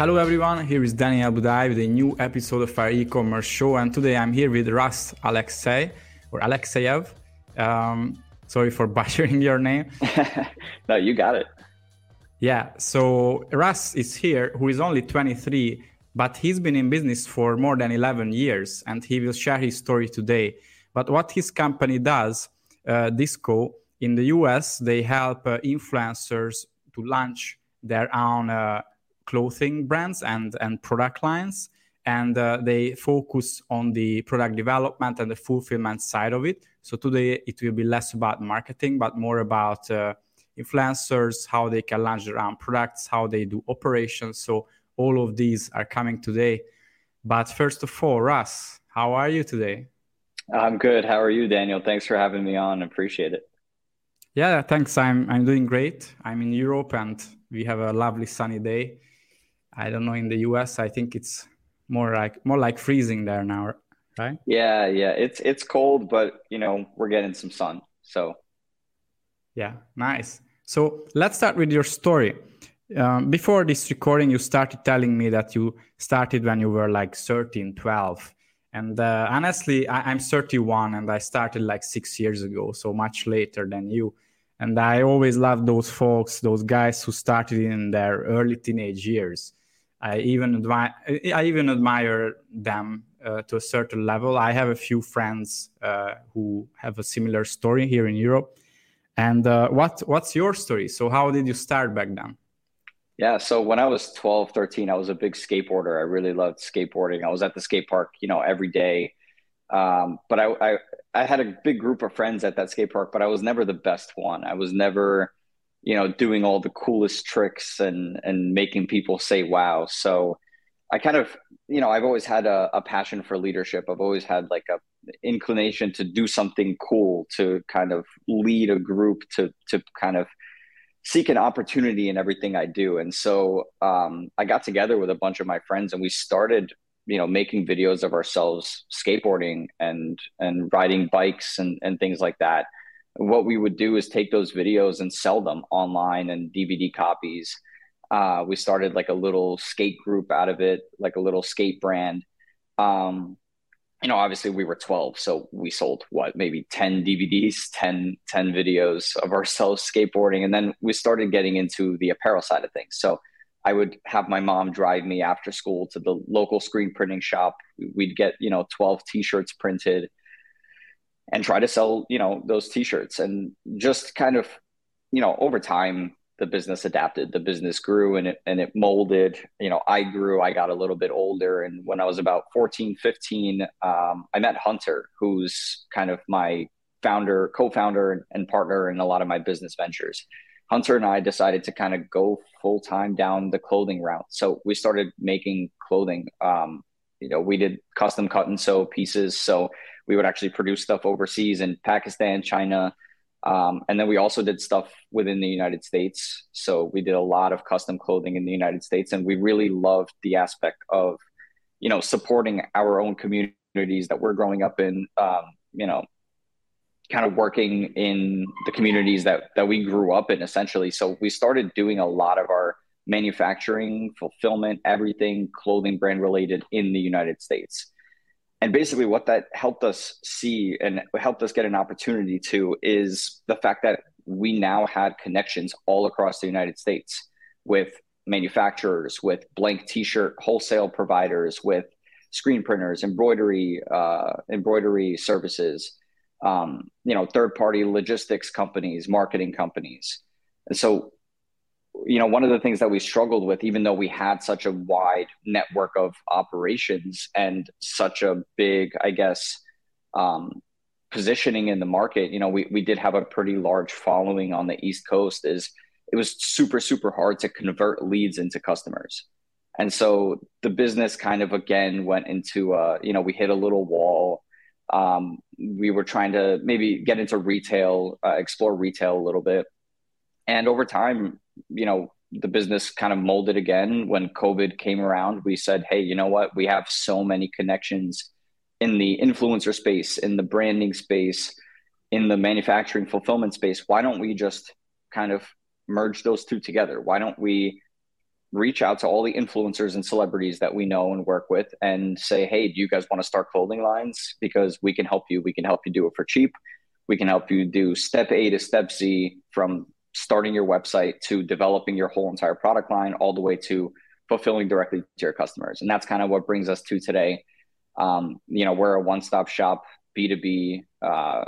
Hello everyone, here is Daniel Budai with a new episode of our e-commerce show and today I'm here with Russ Alexey or Alexeyev. Um, sorry for butchering your name. no, you got it. Yeah, so Russ is here who is only 23 but he's been in business for more than 11 years and he will share his story today. But what his company does, uh, Diskko, in the US, they help uh, influencers to launch their own uh, clothing brands and, and product lines. And uh, they focus on the product development and the fulfillment side of it. So today it will be less about marketing, but more about uh, influencers, how they can launch their own products, how they do operations. So all of these are coming today. But first of all, Russ, how are you today? I'm good. How are you, Daniel? Thanks for having me on. Appreciate it. Yeah, thanks. I'm I'm doing great. I'm in Europe and we have a lovely sunny day. I don't know in the US. I think it's more like more like freezing there now, right? Yeah, yeah. It's it's cold, but you know we're getting some sun. So yeah, nice. So let's start with your story. Um, before this recording, you started telling me that you started when you were like 13, 12. And uh, honestly, I, am 31 and I started like six years ago, so much later than you. And I always loved those folks, those guys who started in their early teenage years. I even admire, I even admire them uh, to a certain level. I have a few friends uh, who have a similar story here in Europe. And uh, what what's your story? So how did you start back then? Yeah. So when I was 12, 13, I was a big skateboarder. I really loved skateboarding. I was at the skate park, you know, every day. Um, but I, I, I had a big group of friends at that skate park, but I was never the best one. I was never, you know, doing all the coolest tricks and, and making people say, wow. So I kind of, you know, I've always had a, a passion for leadership. I've always had like a inclination to do something cool, to kind of lead a group, to, to kind of, seek an opportunity in everything I do. And so um, I got together with a bunch of my friends and we started, you know, making videos of ourselves skateboarding and and riding bikes and, and things like that. What we would do is take those videos and sell them online and DVD copies. Uh, we started like a little skate group out of it, like a little skate brand. Um, you know, obviously we were 12, so we sold what, maybe 10 DVDs, 10, 10 videos of ourselves skateboarding. And then we started getting into the apparel side of things. So I would have my mom drive me after school to the local screen printing shop. We'd get, you know, 12 t-shirts printed and try to sell, you know, those t-shirts. And just kind of, you know, over time, the business adapted the business grew and it and it molded. You know i grew i got a little bit older and when i was about 14 15 um, i met hunter who's kind of my founder co-founder and partner in a lot of my business ventures. Hunter and i decided to kind of go full time down the clothing route. So we started making clothing. Um, you know we did custom cut and sew pieces. So we would actually produce stuff overseas in pakistan china um, and then we also did stuff within the United States. So we did a lot of custom clothing in the United States, and we really loved the aspect of, you know, supporting our own communities that we're growing up in. Um, you know, kind of working in the communities that that we grew up in, essentially. So we started doing a lot of our manufacturing, fulfillment, everything clothing brand related in the United States and basically what that helped us see and helped us get an opportunity to is the fact that we now had connections all across the united states with manufacturers with blank t-shirt wholesale providers with screen printers embroidery uh, embroidery services um, you know third party logistics companies marketing companies. And so you know one of the things that we struggled with even though we had such a wide network of operations and such a big i guess um, positioning in the market you know we, we did have a pretty large following on the east coast is it was super super hard to convert leads into customers. And so the business kind of again went into uh, you know we hit a little wall. Um, we were trying to maybe get into retail uh, explore retail a little bit. And over time you know, the business kind of molded again when COVID came around. We said, hey, you know what? We have so many connections in the influencer space, in the branding space, in the manufacturing fulfillment space. Why don't we just kind of merge those two together? Why don't we reach out to all the influencers and celebrities that we know and work with and say, hey, do you guys want to start clothing lines? Because we can help you. We can help you do it for cheap. We can help you do step A to step Z from starting your website to developing your whole entire product line all the way to fulfilling directly to your customers. And that's kind of what brings us to today. Um, you know, we're a one stop shop, B2B uh,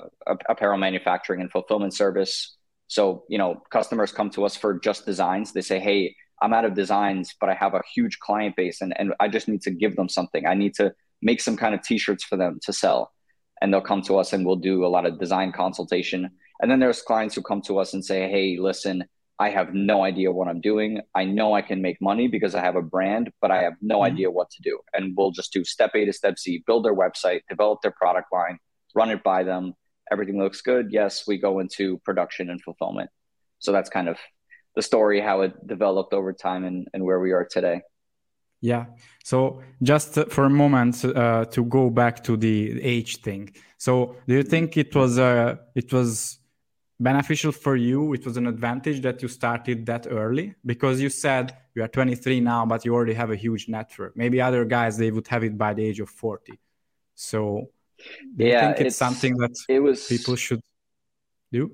apparel manufacturing and fulfillment service. So, you know, customers come to us for just designs. They say, hey, I'm out of designs, but I have a huge client base and, and I just need to give them something. I need to make some kind of t shirts for them to sell. And they'll come to us and we'll do a lot of design consultation. And then there's clients who come to us and say, hey, listen, I have no idea what I'm doing. I know I can make money because I have a brand, but I have no mm-hmm. idea what to do. And we'll just do step A to step Z, build their website, develop their product line, run it by them. Everything looks good. Yes, we go into production and fulfillment. So that's kind of the story how it developed over time and, and where we are today yeah so just for a moment uh, to go back to the age thing so do you think it was uh, it was beneficial for you it was an advantage that you started that early because you said you are 23 now but you already have a huge network maybe other guys they would have it by the age of 40 so yeah, it's, it's something that it was people should do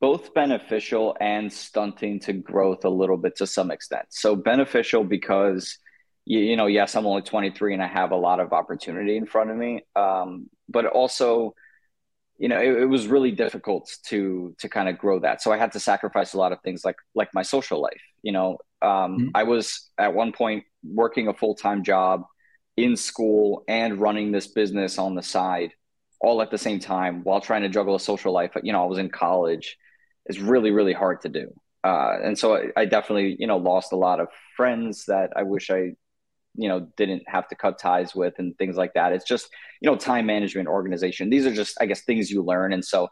both beneficial and stunting to growth a little bit to some extent. So beneficial because you, you know, yes, I'm only 23 and I have a lot of opportunity in front of me. Um, but also, you know, it, it, was really difficult to to kind of grow that. So I had to sacrifice a lot of things like like my social life. You know, um, mm-hmm. I was at one point working a full time job in school and running this business on the side all at the same time while trying to juggle a social life. You know, I was in college it's really really hard to do uh, and so I, I, definitely you know lost a lot of friends that i wish i you know didn't have to cut ties with and things like that it's just you know time management organization these are just i guess things you learn and so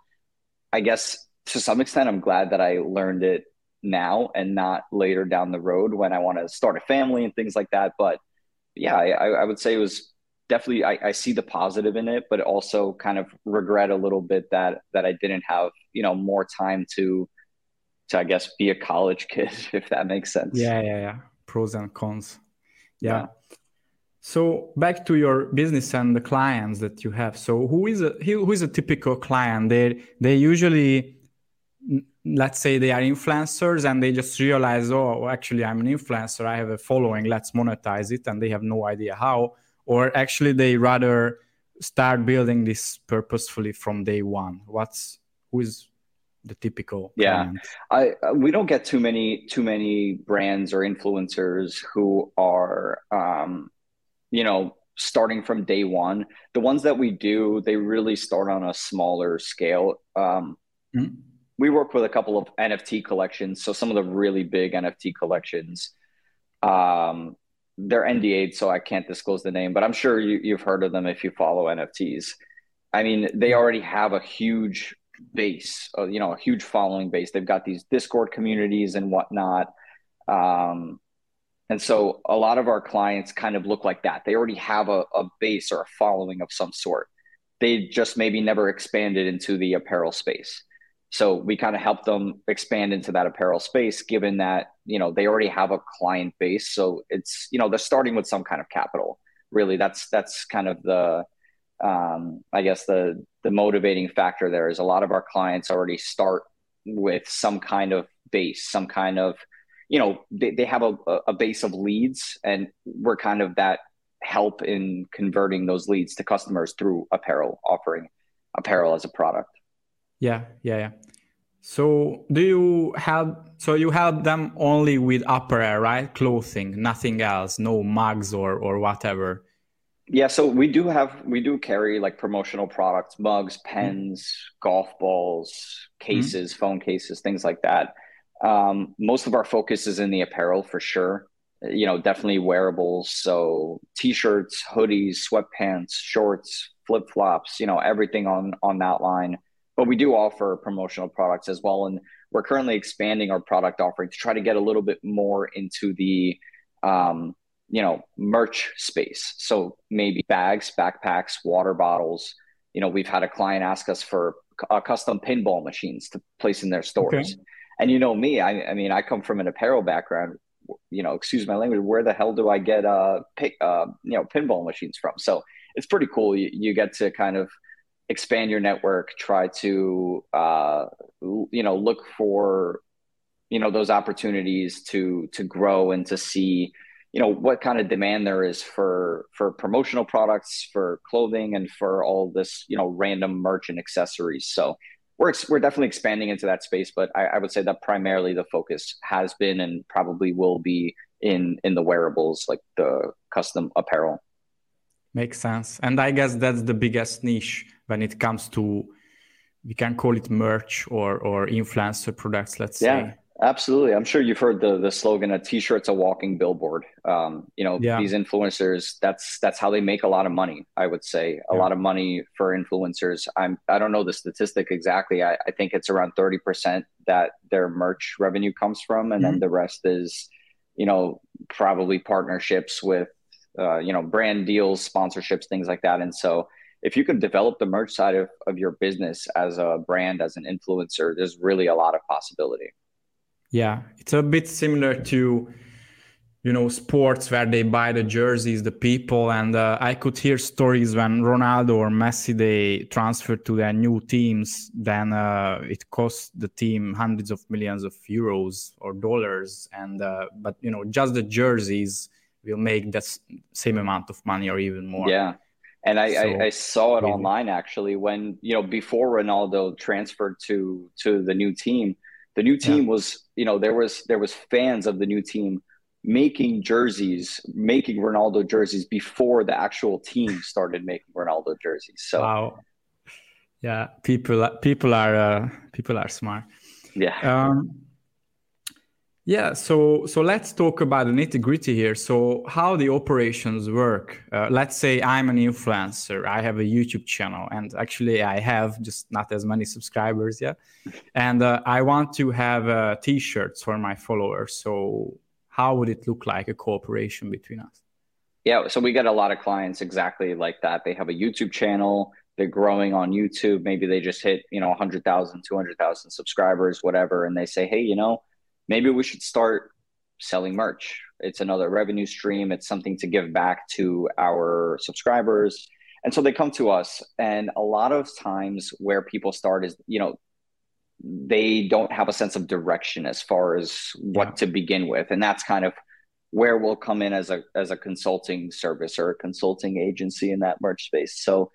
i guess to some extent i'm glad that i learned it now and not later down the road when i want to start a family and things like that but yeah i, I would say it was definitely I, I see the positive in it, but also kind of regret a little bit that that I didn't have you know more time to to I guess be a college kid if that makes sense. Yeah, yeah, yeah. Pros and cons. Yeah. So back to your business and the clients that you have. So who is a who is a typical client? They they usually let's say they are influencers and they just realize oh actually i'm an influencer i have a following let's monetize it and they have no idea how or actually they rather start building this purposefully from day one what's who is the typical yeah. i uh, we don't get too many too many brands or influencers who are um you know starting from day one. The ones that we do they really start on a smaller scale. Um mm-hmm. we work with a couple of nft collections so some of the really big nft collections. Um they're NDA'd, so I can't disclose the name, but I'm sure you, you've heard of them if you follow NFTs. I mean, they already have a huge base, uh, you know, a huge following base. They've got these Discord communities and whatnot. Um, and so a lot of our clients kind of look like that. They already have a, a base or a following of some sort. They just maybe never expanded into the apparel space. So we kind of help them expand into that apparel space, given that you know they already have a client base. So it's you know they're starting with some kind of capital. Really, that's that's kind of the um, I guess the the motivating factor there is a lot of our clients already start with some kind of base, some kind of you know they, they have a, a base of leads, and we're kind of that help in converting those leads to customers through apparel, offering apparel as a product. Yeah, yeah, yeah. So do you help? So you help them only with apparel, right? Clothing, nothing else, no mugs or or whatever. Yeah, so we do have we do carry like promotional products, mugs, mm-hmm. pens, mm. golf balls, cases, mm. phone cases, things like that. Um, most of our focus is in the apparel for sure. You know, definitely wearables. So t-shirts, hoodies, sweatpants, shorts, flip flops. You know, everything on on that line but we do offer promotional products as well. And we're currently expanding our product offering to try to get a little bit more into the, um, you know, merch space. So maybe bags, backpacks, water bottles. You know, we've had a client ask us for uh, custom pinball machines to place in their stores. Okay. And you know me, I, I mean, I come from an apparel background. you know, excuse my language, where the hell do I get uh, pick, uh you know pinball machines from? So it's pretty cool. You, you get to kind of expand your network, try to uh, you know look for you know those opportunities to to grow and to see you know what kind of demand there is for for promotional products for clothing and for all this you know random merch and accessories. So we're we're definitely expanding into that space but I, I would say that primarily the focus has been and probably will be in in the wearables like the custom apparel. Makes sense. And i guess that's the biggest niche when it comes to we can call it merch or or influencer products let's yeah. say Absolutely. I'm sure you've heard the the slogan a t-shirt's a walking billboard. Um, you know, yeah. these influencers, that's that's how they make a lot of money, I would say. A yeah. lot of money for influencers. I'm I don't know the statistic exactly. I, I think it's around 30% that their merch revenue comes from and mm-hmm. then the rest is, you know, probably partnerships with uh, you know, brand deals, sponsorships, things like that. And so if you can develop the merch side of, of your business as a brand, as an influencer, there's really a lot of possibility. Yeah, it's a bit similar to you know sports where they buy the jerseys, the people, and uh, I could hear stories when Ronaldo or Messi they transferred to their new teams. Then uh, it cost the team hundreds of millions of euros or dollars, and uh, but you know just the jerseys will make that same amount of money or even more. Yeah. And I, so, I, I, saw it really. online actually when you know before Ronaldo transferred to to the new team the new team yeah. was, you know, there was there was fans of the new team making jerseys, making Ronaldo jerseys before the actual team started making Ronaldo jerseys. So wow, yeah, people people are uh, people are smart. Yeah. Um, yeah, so so let's talk about the nitty gritty here. So how the operations work. Uh, let's say I'm an influencer. I have a YouTube channel, and actually I have just not as many subscribers yet. And uh, I want to have uh, T-shirts for my followers. So how would it look like a cooperation between us? Yeah, so we get a lot of clients exactly like that. They have a YouTube channel. They're growing on YouTube. Maybe they just hit you know 100,000, 200,000 subscribers, whatever, and they say, hey, you know maybe we should start selling merch. It's another revenue stream. It's something to give back to our subscribers. And so they come to us. And a lot of times where people start is, you know, they don't have a sense of direction as far as what yeah. to begin with. And that's kind of where we'll come in as a as a consulting service or a consulting agency in that merch space. So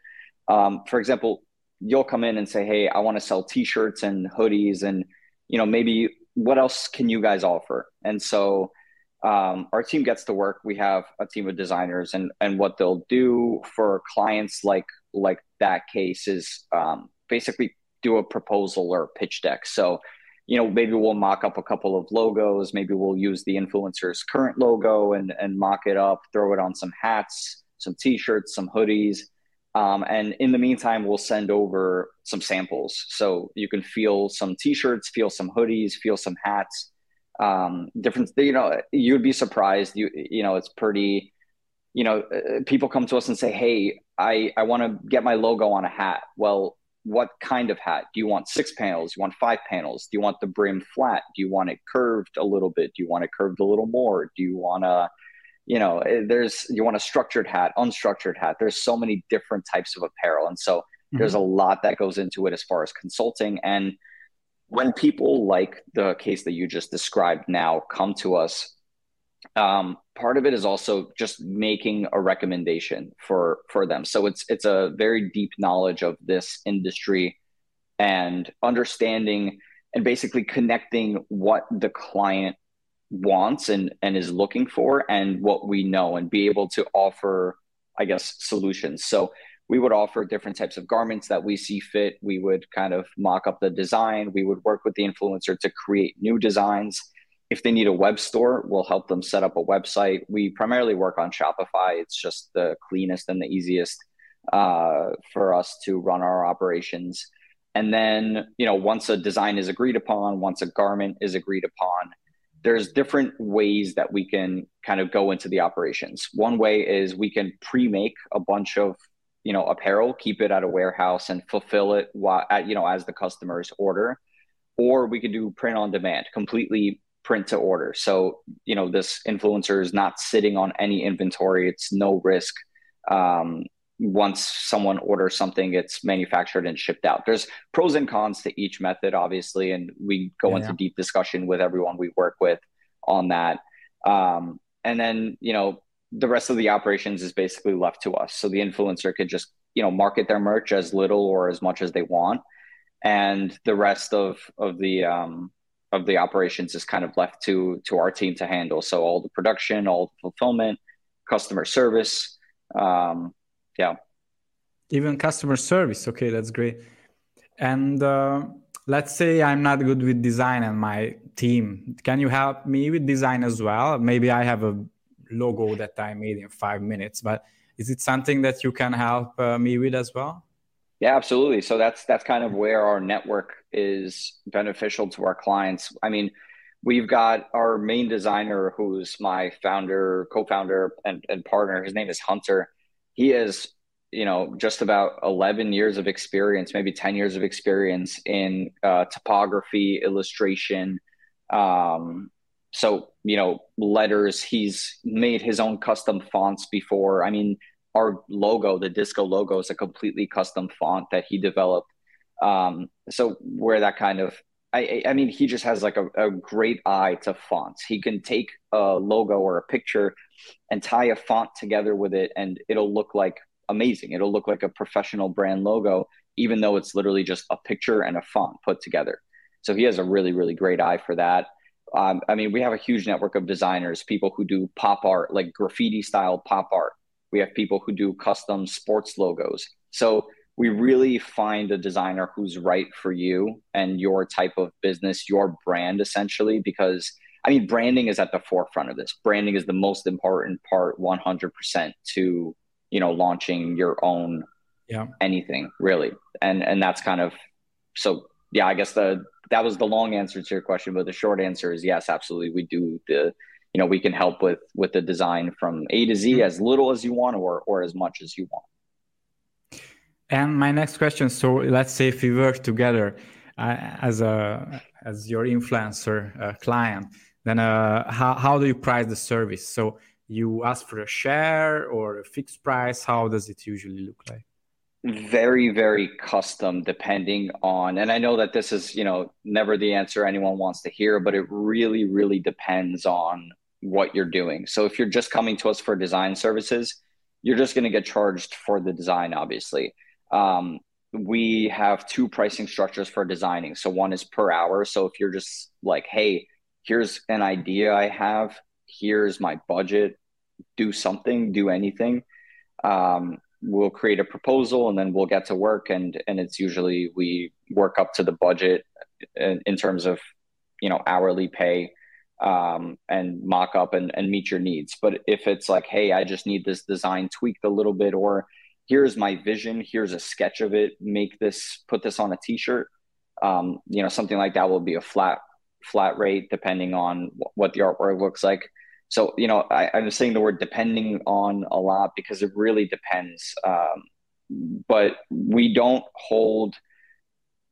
um, for example, you'll come in and say, Hey, I want to sell t-shirts and hoodies and you know, maybe what else can you guys offer? And so um, our team gets to work. We have a team of designers, and and what they'll do for clients like like that case is um, basically do a proposal or a pitch deck. So, you know, maybe we'll mock up a couple of logos. Maybe we'll use the influencer's current logo and and mock it up, throw it on some hats, some t-shirts, some hoodies, um, and in the meantime, we'll send over some samples. So you can feel some t-shirts, feel some hoodies, feel some hats, um, different, you know, you'd be surprised. You, you know, it's pretty, you know, uh, people come to us and say, Hey, I, I want to get my logo on a hat. Well, what kind of hat? Do you want six panels? Do you want five panels? Do you want the brim flat? Do you want it curved a little bit? Do you want it curved a little more? Do you want to, you know eh, there's you want a structured hat unstructured hat. There's so many different types of apparel. And so mm-hmm. there's a lot that goes into it as far as consulting. And when people like the case that you just described now come to us um, part of it is also just making a recommendation for for them. So it's it's a very deep knowledge of this industry and understanding and basically connecting what the client wants and and is looking for and what we know and be able to offer i guess solutions. So we would offer different types of garments that we see fit. We would kind of mock up the design. We would work with the influencer to create new designs. If they need a web store we'll help them set up a website. We primarily work on shopify. It's just the cleanest and the easiest uh, for us to run our operations. And then you know once a design is agreed upon once a garment is agreed upon there's different ways that we can kind of go into the operations. One way is we can pre-make a bunch of you know apparel, keep it at a warehouse, and fulfill it while, you know as the customers order, or we can do print on demand, completely print to order. So, you know, this influencer is not sitting on any inventory. It's no risk. Um, once someone orders something, it's manufactured and shipped out. There's pros and cons to each method, obviously, and we go yeah, into deep discussion with everyone we work with on that. Um, and then, you know, the rest of the operations is basically left to us. So the influencer could just, you know, market their merch as little or as much as they want, and the rest of of the um, of the operations is kind of left to to our team to handle. So all the production, all the fulfillment, customer service, um, yeah, even customer service. Okay, that's great. And uh, let's say I'm not good with design and my team. Can you help me with design as well? Maybe I have a logo that I made in five minutes. But is it something that you can help uh, me with as well? Yeah, absolutely. So that's that's kind of where our network is beneficial to our clients. I mean, we've got our main designer, who's my founder, co-founder, and, and partner. His name is Hunter. He has, you know, just about eleven years of experience, maybe ten years of experience in uh, typography, illustration, um, so you know letters he's made his own custom fonts before. I mean our logo the Diskko logo is a completely custom font that he developed. Um, so where that kind of I, I mean he just has like a, a great eye to fonts he can take a logo or a picture and tie a font together with it and it'll look like amazing it'll look like a professional brand logo even though it's literally just a picture and a font put together so he has a really really great eye for that um, I mean, we have a huge network of designers, people who do pop art, like graffiti style pop art. We have people who do custom sports logos. So we really find a designer who's right for you and your type of business, your brand, essentially, because I mean, branding is at the forefront of this. Branding is the most important part, 100% to, you know, launching your own yeah. anything really. And, and that's kind of, so yeah, I guess the that was the long answer to your question, but the short answer is yes, absolutely. We do the you know we can help with with the design from A to Z mm-hmm. as little as you want or or as much as you want. And my next question: So let's say if we work together uh, as a as your influencer uh, client, then uh, how how do you price the service? So you ask for a share or a fixed price? How does it usually look like? very very custom depending on and i know that this is you know never the answer anyone wants to hear but it really really depends on what you're doing so if you're just coming to us for design services you're just going to get charged for the design obviously um, we have two pricing structures for designing. So one is per hour. So if you're just like hey here's an idea i have. Here's my budget. Do something do anything. Um, we'll create a proposal and then we'll get to work. And and it's usually we work up to the budget in, in terms of you know hourly pay um, and mock up and, and meet your needs. But if it's like hey i just need this design tweaked a little bit or here's my vision here's a sketch of it make this put this on a t-shirt. Um, you know something like that will be a flat flat rate depending on what the artwork looks like. So you know I, i'm saying the word depending on a lot because it really depends um, but we don't hold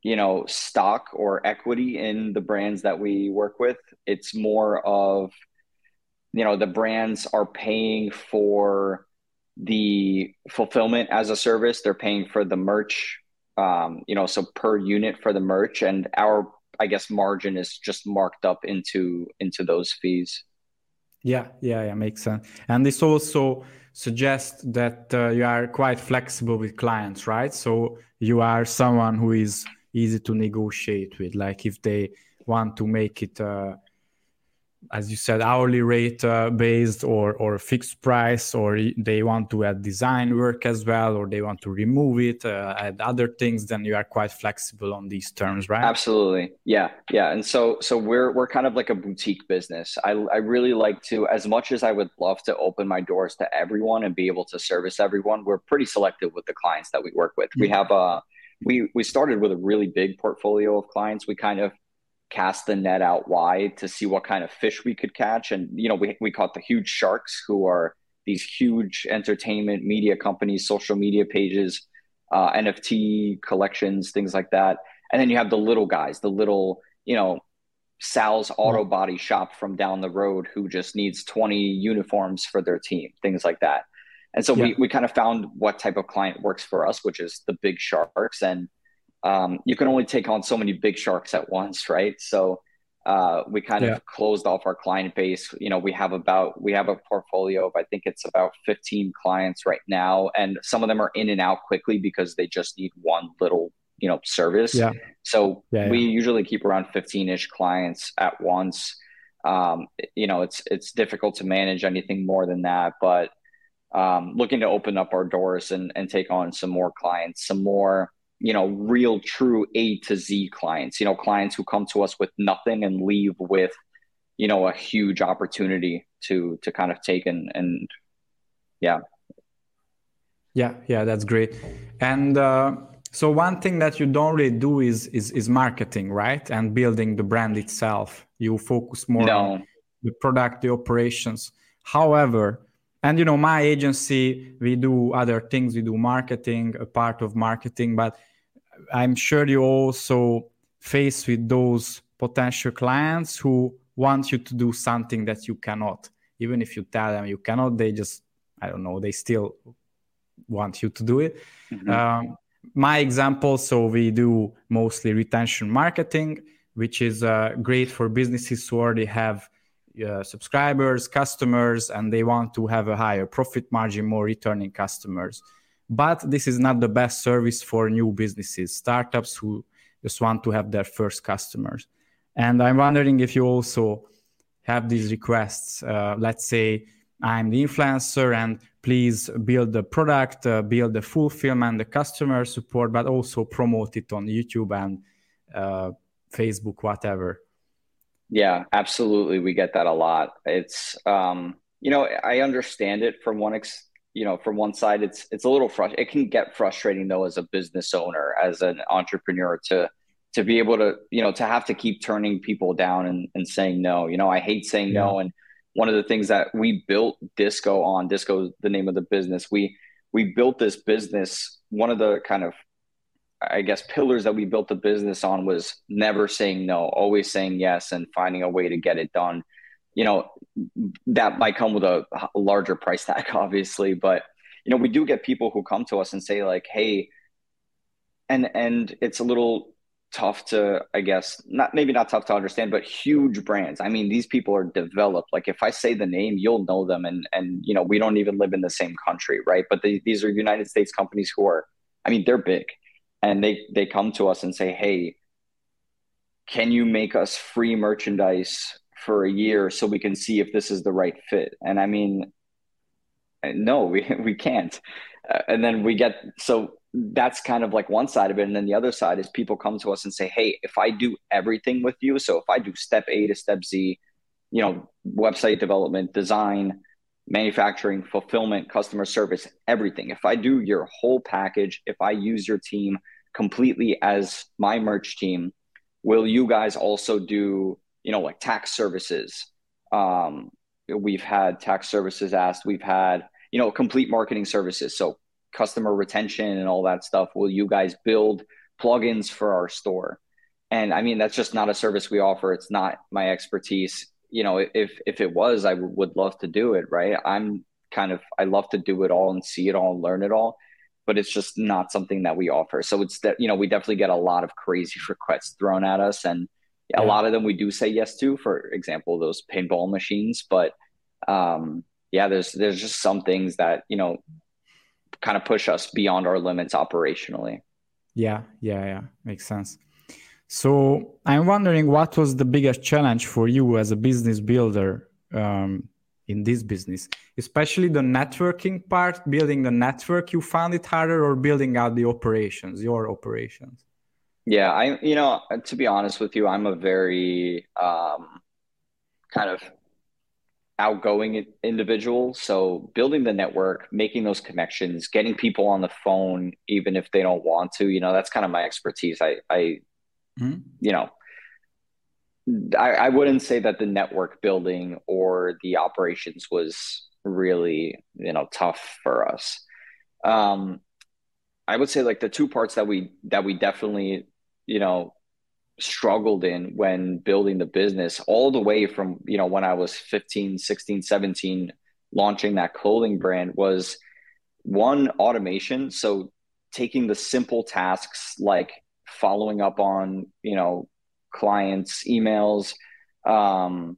you know stock or equity in the brands that we work with. It's more of you know the brands are paying for the fulfillment as a service they're paying for the merch um, you know so per unit for the merch and our i guess margin is just marked up into into those fees yeah, yeah, yeah, makes sense. And this also suggests that uh, you are quite flexible with clients, right? So you are someone who is easy to negotiate with. Like if they want to make it uh, as you said, hourly rate uh, based or or fixed price, or they want to add design work as well, or they want to remove it, uh, add other things, then you are quite flexible on these terms, right? Absolutely, yeah, yeah. And so so we're we're kind of like a boutique business. I I really like to, as much as I would love to open my doors to everyone and be able to service everyone, we're pretty selective with the clients that we work with. Mm-hmm. We have a we we started with a really big portfolio of clients. We kind of cast the net out wide to see what kind of fish we could catch. And, you know, we, we caught the huge sharks who are these huge entertainment media companies, social media pages, uh, NFT collections, things like that. And then you have the little guys, the little, you know, Sal's auto body shop from down the road who just needs 20 uniforms for their team, things like that. And so yeah. we, we kind of found what type of client works for us, which is the big sharks. And um, you can only take on so many big sharks at once, right? So uh, we kind yeah. of closed off our client base. You know, we have about we have a portfolio of I think it's about 15 clients right now, and some of them are in and out quickly because they just need one little you know service. Yeah. So yeah, we usually keep around 15ish clients at once. Um, you know, it's it's difficult to manage anything more than that, but um, looking to open up our doors and and take on some more clients, some more you know real true a to z clients you know clients who come to us with nothing and leave with you know a huge opportunity to to kind of take and and yeah. Yeah yeah that's great. And uh, so one thing that you don't really do is is is marketing right? And building the brand itself. You focus more no. on the product the operations. However and you know my agency we do other things. We do marketing a part of marketing but I'm sure you also face with those potential clients who want you to do something that you cannot. Even if you tell them you cannot, they just, I don't know, they still want you to do it. Mm-hmm. Um, my example so we do mostly retention marketing, which is uh, great for businesses who already have uh, subscribers, customers, and they want to have a higher profit margin, more returning customers. But this is not the best service for new businesses, startups who just want to have their first customers. And I'm wondering if you also have these requests. Uh, let's say I'm the influencer and please build the product, uh, build the fulfillment, the customer support, but also promote it on YouTube and uh, Facebook, whatever. Yeah, absolutely. We get that a lot. It's, um, you know, I understand it from one ex- you know from one side it's it's a little frustrating it can get frustrating though as a business owner as an entrepreneur to to be able to you know to have to keep turning people down and, and saying no you know i hate saying yeah. no and one of the things that we built Diskko on Diskko is the name of the business we we built this business one of the kind of i guess pillars that we built the business on was never saying no always saying yes and finding a way to get it done you know that might come with a larger price tag obviously but you know we do get people who come to us and say like hey and and it's a little tough to i guess not maybe not tough to understand but huge brands. I mean these people are developed. Like if i say the name you'll know them and and you know we don't even live in the same country right? But they, these are united states companies who are i mean they're big. And they they come to us and say hey can you make us free merchandise for a year so we can see if this is the right fit. And I mean, no, we we can't. Uh, and then we get so that's kind of like one side of it, and then the other side is people come to us and say, "Hey, if I do everything with you, so if I do step A to step Z, you know, website development, design." manufacturing, fulfillment, customer service, everything. If I do your whole package, if I use your team completely as my merch team, will you guys also do you know, like tax services. Um, we've had tax services asked. We've had, you know, complete marketing services. So customer retention and all that stuff. Will you guys build plugins for our store? And I mean, that's just not a service we offer. It's not my expertise. You know, if if it was, I w- would love to do it. Right? I'm kind of I love to do it all and see it all and learn it all, but it's just not something that we offer. So it's that you know we definitely get a lot of crazy requests thrown at us, and yeah. a lot of them we do say yes to for example those pinball machines but um, yeah there's there's just some things that you know kind of push us beyond our limits operationally. Yeah yeah yeah. Makes sense. So i'm wondering what was the biggest challenge for you as a business builder um, in this business? Especially the networking part building the network you found it harder or building out the operations your operations yeah, I you know, to be honest with you, I'm a very um, kind of outgoing individual. So building the network, making those connections, getting people on the phone, even if they don't want to, you know, that's kind of my expertise. I, I, mm-hmm. you know, I, I wouldn't say that the network building or the operations was really, you know, tough for us. Um, I would say like the two parts that we that we definitely you know struggled in when building the business all the way from you know when i was 15 16 17 launching that clothing brand was one automation. So taking the simple tasks like following up on you know clients emails um,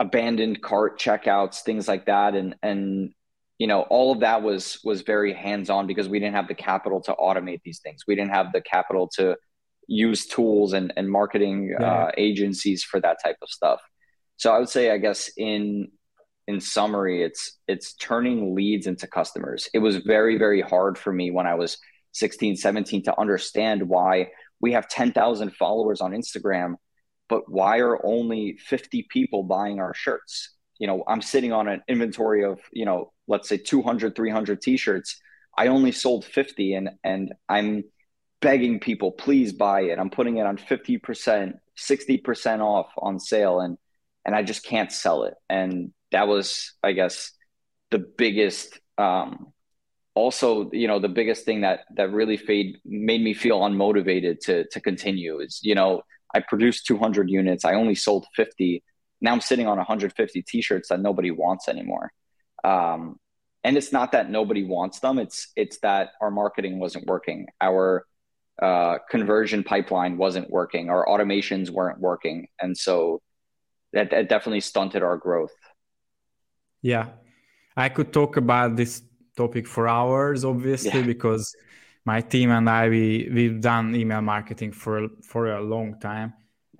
abandoned cart checkouts things like that and and you know all of that was was very hands on because we didn't have the capital to automate these things. We didn't have the capital to use tools and and marketing yeah. uh, agencies for that type of stuff. So i would say i guess in in summary it's it's turning leads into customers. It was very very hard for me when i was 16 17 to understand why we have 10,000 followers on instagram but why are only 50 people buying our shirts you know i'm sitting on an inventory of you know let's say 200 300 t-shirts. I only sold 50 and and i'm begging people please buy it. I'm putting it on 50% 60% off on sale and and i just can't sell it. And that was i guess the biggest um also you know the biggest thing that that really fade made me feel unmotivated to to continue is you know i produced 200 units. I only sold 50 now I'm sitting on 150 t-shirts that nobody wants anymore. Um, and it's not that nobody wants them. It's it's that our marketing wasn't working. Our uh, conversion pipeline wasn't working. Our automations weren't working, and so that, that definitely stunted our growth. Yeah, I could talk about this topic for hours, obviously, yeah. because my team and I we we've done email marketing for for a long time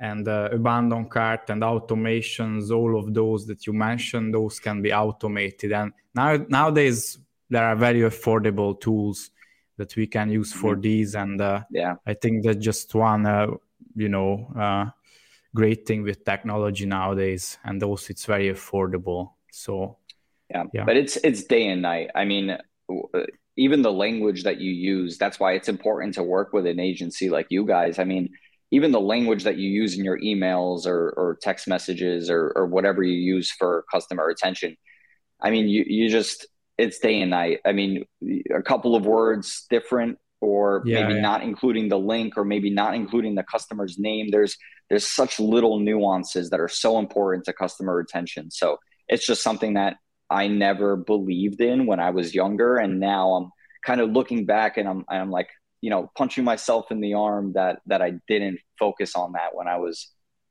and uh, abandon cart and automations all of those that you mentioned those can be automated. And now nowadays there are very affordable tools that we can use for mm-hmm. these. And uh, yeah. I think that's just one uh, you know uh, great thing with technology nowadays. And also it's very affordable. So yeah. yeah. But it's it's day and night. I mean uh, even the language that you use that's why it's important to work with an agency like you guys. I mean even the language that you use in your emails or, or text messages or, or whatever you use for customer attention. I mean, you, you just, it's day and night. I mean, a couple of words different or yeah, maybe yeah. not including the link or maybe not including the customer's name. There's, there's such little nuances that are so important to customer retention. So it's just something that I never believed in when I was younger. And now I'm kind of looking back and I'm, I'm like, you know punching myself in the arm that that I didn't focus on that when I was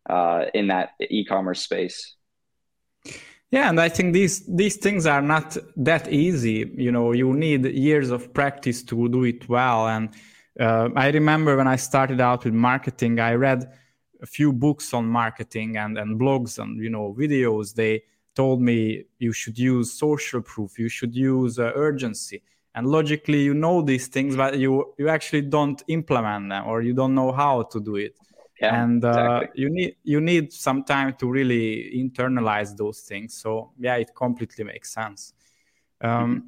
uh, in that e-commerce space. Yeah, and I think these these things are not that easy. You know, you need years of practice to do it well. And uh, I remember when I started out with marketing, I read a few books on marketing and and blogs and you know videos. They told me you should use social proof, you should use uh, urgency and logically you know these things but you you actually don't implement them or you don't know how to do it yeah, and uh, exactly. you need you need some time to really internalize those things so yeah it completely makes sense um, mm-hmm.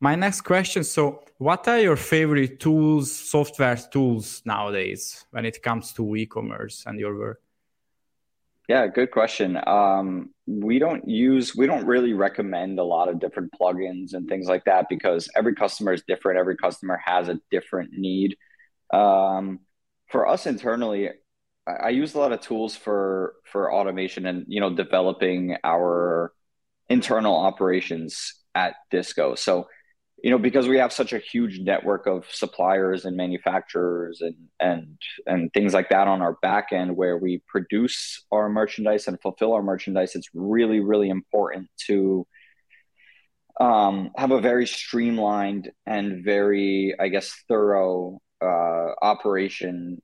my next question so what are your favorite tools software tools nowadays when it comes to e-commerce and your work yeah, good question. Um, we don't use, we don't really recommend a lot of different plugins and things like that because every customer is different. Every customer has a different need. Um, for us internally, I, I use a lot of tools for for automation and you know developing our internal operations at Diskko. So you know because we have such a huge network of suppliers and manufacturers and and and things like that on our back end where we produce our merchandise and fulfill our merchandise it's really really important to um, have a very streamlined and very i guess thorough uh, operation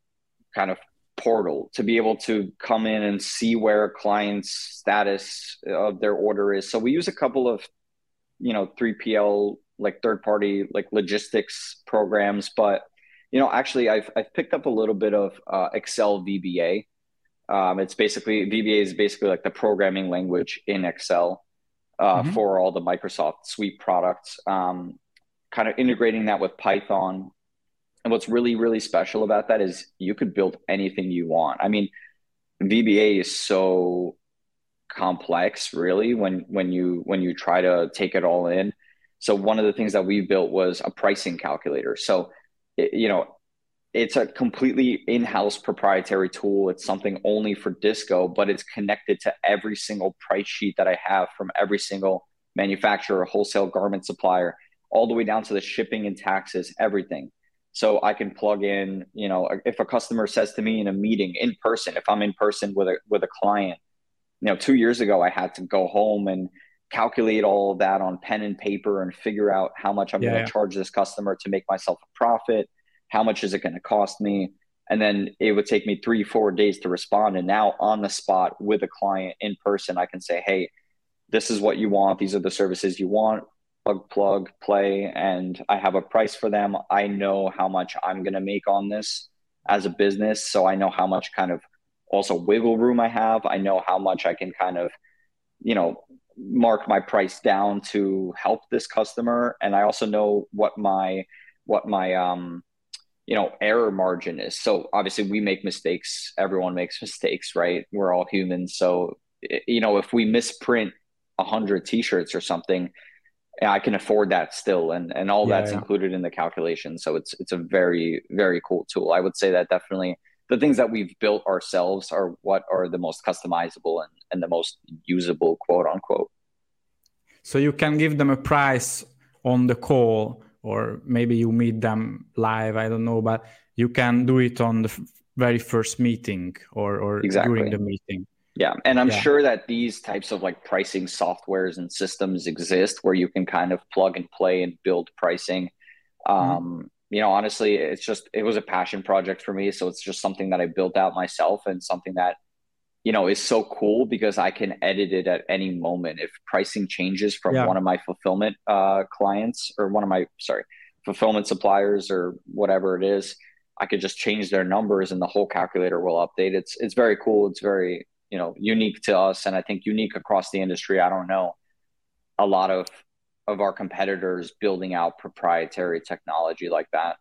kind of portal to be able to come in and see where a client's status of their order is. So we use a couple of you know 3pl like third party like logistics programs but you know actually i've, I've picked up a little bit of uh, excel vba um, it's basically vba is basically like the programming language in excel uh, mm-hmm. for all the microsoft suite products. Um, kind of integrating that with python. And what's really really special about that is you could build anything you want. I mean vba is so complex really when when you when you try to take it all in so one of the things that we built was a pricing calculator. So, you know, it's a completely in-house proprietary tool. It's something only for Diskko, but it's connected to every single price sheet that I have from every single manufacturer, wholesale garment supplier, all the way down to the shipping and taxes, everything. So I can plug in, you know, if a customer says to me in a meeting in person, if I'm in person with a with a client, you know, two years ago I had to go home and calculate all of that on pen and paper and figure out how much I'm yeah, going to yeah. charge this customer to make myself a profit how much is it going to cost me? And then it would take me three, four days to respond. And now on the spot with a client in person, I can say, hey, this is what you want. These are the services you want. Plug, plug, play. And I have a price for them. I know how much I'm going to make on this as a business. So I know how much kind of also wiggle room I have. I know how much I can kind of, you know, mark my price down to help this customer. And I also know what my, what my, um, you know error margin is. So obviously we make mistakes. Everyone makes mistakes right? We're all humans. So you know if we misprint 100 t-shirts or something i can afford that still. And and all yeah, that's yeah. included in the calculation. So it's it's a very very cool tool. I would say that definitely the things that we've built ourselves are what are the most customizable and, and the most usable quote unquote so you can give them a price on the call or maybe you meet them live i don't know but you can do it on the f- very first meeting or, or exactly. during the meeting yeah and i'm yeah. sure that these types of like pricing softwares and systems exist where you can kind of plug and play and build pricing mm-hmm. um, mm-hmm. you know honestly it's just it was a passion project for me so it's just something that i built out myself and something that you know is so cool because I can edit it at any moment. If pricing changes from yeah. one of my fulfillment uh, clients or one of my sorry fulfillment suppliers or whatever it is, I could just change their numbers and the whole calculator will update. It's it's very cool. It's very you know unique to us and I think unique across the industry. I don't know a lot of of our competitors building out proprietary technology like that.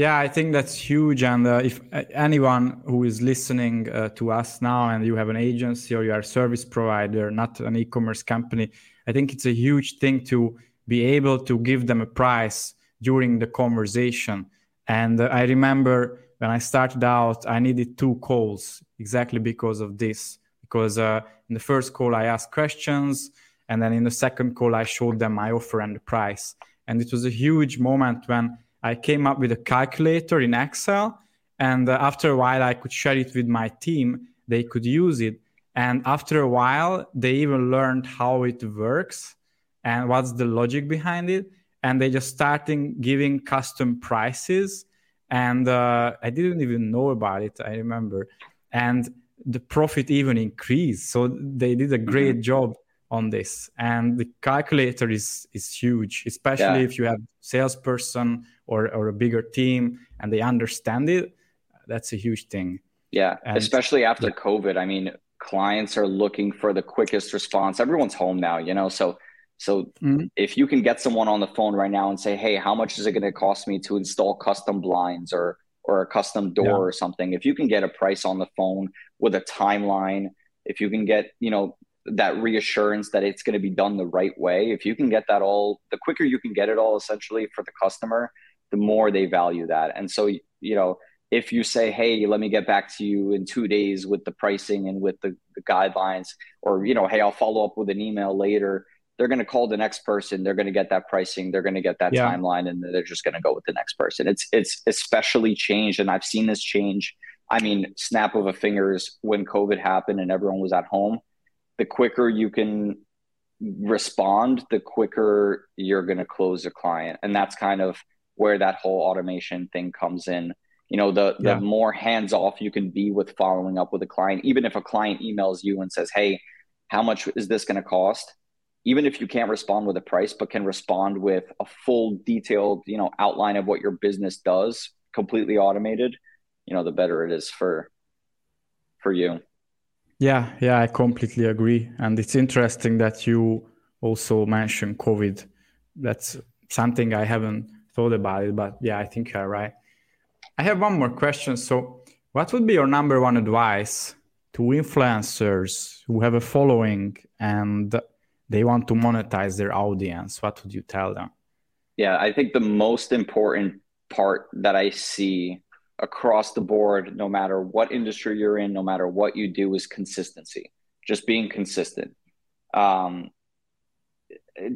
Yeah, I think that's huge. And uh, if uh, anyone who is listening uh, to us now and you have an agency or you are a service provider, not an e commerce company, I think it's a huge thing to be able to give them a price during the conversation. And uh, I remember when I started out, I needed two calls exactly because of this. Because uh, in the first call, I asked questions. And then in the second call, I showed them my offer and the price. And it was a huge moment when I came up with a calculator in Excel. And uh, after a while, I could share it with my team. They could use it. And after a while, they even learned how it works and what's the logic behind it. And they just started giving custom prices. And uh, I didn't even know about it, I remember. And the profit even increased. So they did a great mm-hmm. job on this. And the calculator is is huge, especially yeah. if you have salesperson or, or a bigger team and they understand it, that's a huge thing. Yeah, and, especially after yeah. COVID. I mean, clients are looking for the quickest response. Everyone's home now, you know, so so mm-hmm. if you can get someone on the phone right now and say, "Hey, how much is it going to cost me to install custom blinds or or a custom door yeah. or something?" If you can get a price on the phone with a timeline, if you can get, you know, that reassurance that it's going to be done the right way, if you can get that all, the quicker you can get it all essentially for the customer, the more they value that. And so, you know, if you say, hey, let me get back to you in two days with the pricing and with the, the guidelines, or, you know, hey, I'll follow up with an email later, they're going to call the next person. They're going to get that pricing. They're going to get that yeah. timeline and they're just going to go with the next person. It's, it's especially changed. And I've seen this change. I mean, snap of a fingers when COVID happened and everyone was at home, the quicker you can respond, the quicker you're going to close a client. And that's kind of, where that whole automation thing comes in. You know, the yeah. the more hands off you can be with following up with a client, even if a client emails you and says, "Hey, how much is this going to cost?" Even if you can't respond with a price, but can respond with a full detailed, you know, outline of what your business does, completely automated, you know, the better it is for for you. Yeah, yeah, I completely agree. And it's interesting that you also mentioned COVID. That's something I haven't thought about it, but yeah, I think you're right. I have one more question. So, what would be your number one advice to influencers who have a following and they want to monetize their audience? What would you tell them? Yeah, I think the most important part that I see across the board, no matter what industry you're in, no matter what you do, is consistency. Just being consistent. Um,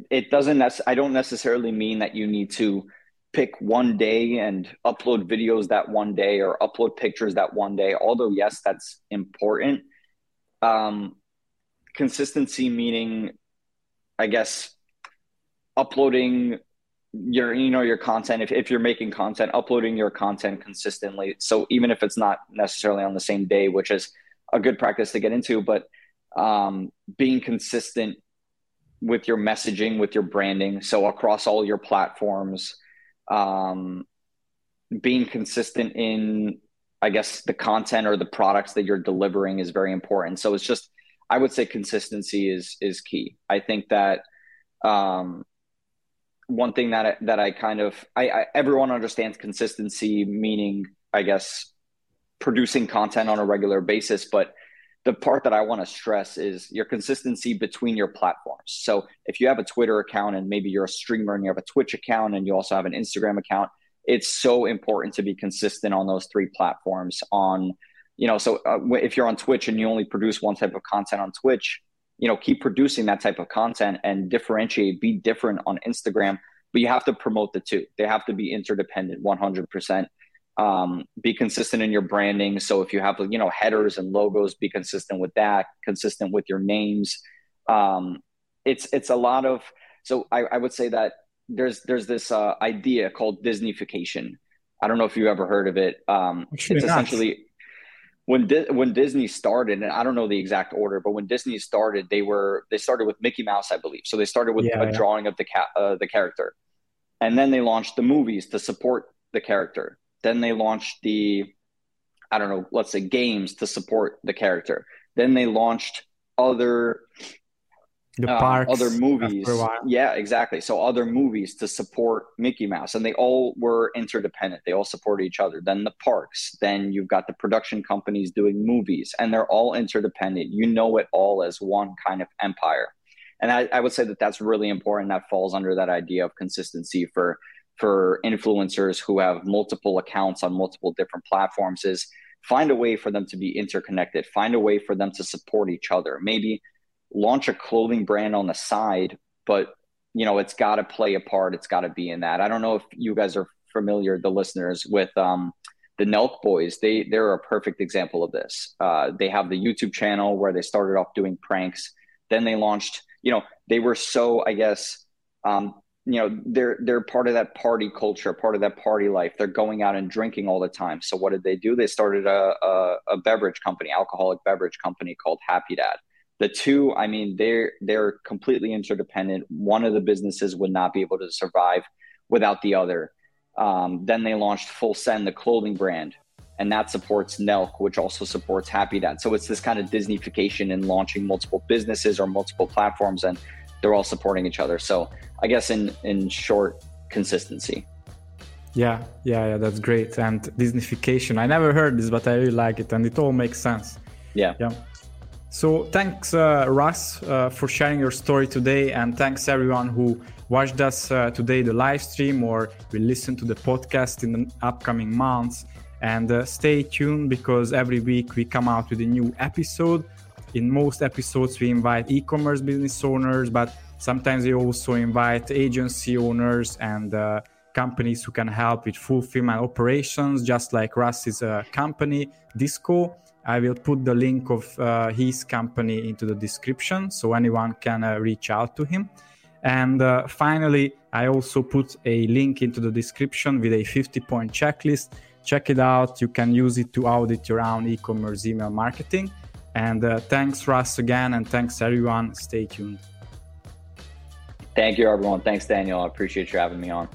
it, doesn't. Nec- I don't necessarily mean that you need to pick one day and upload videos that one day or upload pictures that one day. Although yes, that's important. Um, consistency meaning, I guess, uploading your you know your content if, if you're making content uploading your content consistently so even if it's not necessarily on the same day which is a good practice to get into but um, being consistent with your messaging with your branding so across all your platforms um, being consistent in i guess the content or the products that you're delivering is very important. So it's just i would say consistency is is key. I think that um, one thing that I, that I kind of I, I everyone understands consistency meaning I guess producing content on a regular basis but the part that I want to stress is your consistency between your platforms. So if you have a Twitter account and maybe you're a streamer and you have a Twitch account and you also have an Instagram account, it's so important to be consistent on those three platforms on you know so uh, if you're on Twitch and you only produce one type of content on Twitch, you know keep producing that type of content and differentiate be different on instagram but you have to promote the two they have to be interdependent 100% um, be consistent in your branding so if you have you know headers and logos be consistent with that consistent with your names um, it's it's a lot of so I, I would say that there's there's this uh, idea called disneyfication i don't know if you've ever heard of it um, it's essentially when Di- when Disney started, and I don't know the exact order, but when Disney started, they were they started with Mickey Mouse, I believe. So they started with yeah, a yeah. drawing of the cat uh, the character, and then they launched the movies to support the character. Then they launched the I don't know, let's say games to support the character. Then they launched other the um, parks other movies. yeah exactly. So other movies to support mickey mouse. And they all were interdependent. They all support each other. Then the parks. Then you've got the production companies doing movies. And they're all interdependent. You know it all as one kind of empire. And I, I would say that that's really important. That falls under that idea of consistency for for influencers who have multiple accounts on multiple different platforms is find a way for them to be interconnected find a way for them to support each other maybe launch a clothing brand on the side, but you know, it's got to play a part. It's got to be in that. I don't know if you guys are familiar, the listeners, with um, the Nelk Boys. They they're a perfect example of this. Uh, they have the YouTube channel where they started off doing pranks. Then they launched. You know, they were so I guess. Um, you know they're they're part of that party culture part of that party life. They're going out and drinking all the time. So what did they do? They started a, a, a beverage company alcoholic beverage company called happy dad. The two i mean they're they're completely interdependent. One of the businesses would not be able to survive without the other. Um, then they launched full send the clothing brand and that supports nelk which also supports happy dad. So it's this kind of disneyfication in launching multiple businesses or multiple platforms and they're all supporting each other. So i guess in in short consistency. Yeah yeah yeah that's great. And disneyfication i never heard this but i really like it and it all makes sense. Yeah. Yeah. So thanks, uh, Russ, uh, for sharing your story today, and thanks everyone who watched us uh, today, the live stream, or will listen to the podcast in the upcoming months. And uh, stay tuned because every week we come out with a new episode. In most episodes, we invite e-commerce business owners, but sometimes we also invite agency owners and uh, companies who can help with fulfillment operations, just like Russ's uh, company, Diskko I will put the link of uh, his company into the description so anyone can uh, reach out to him. And uh, finally, I also put a link into the description with a 50 point checklist. Check it out. You can use it to audit your own e commerce email marketing. And uh, thanks, Russ, again. And thanks, everyone. Stay tuned. Thank you, everyone. Thanks, Daniel. I appreciate you having me on.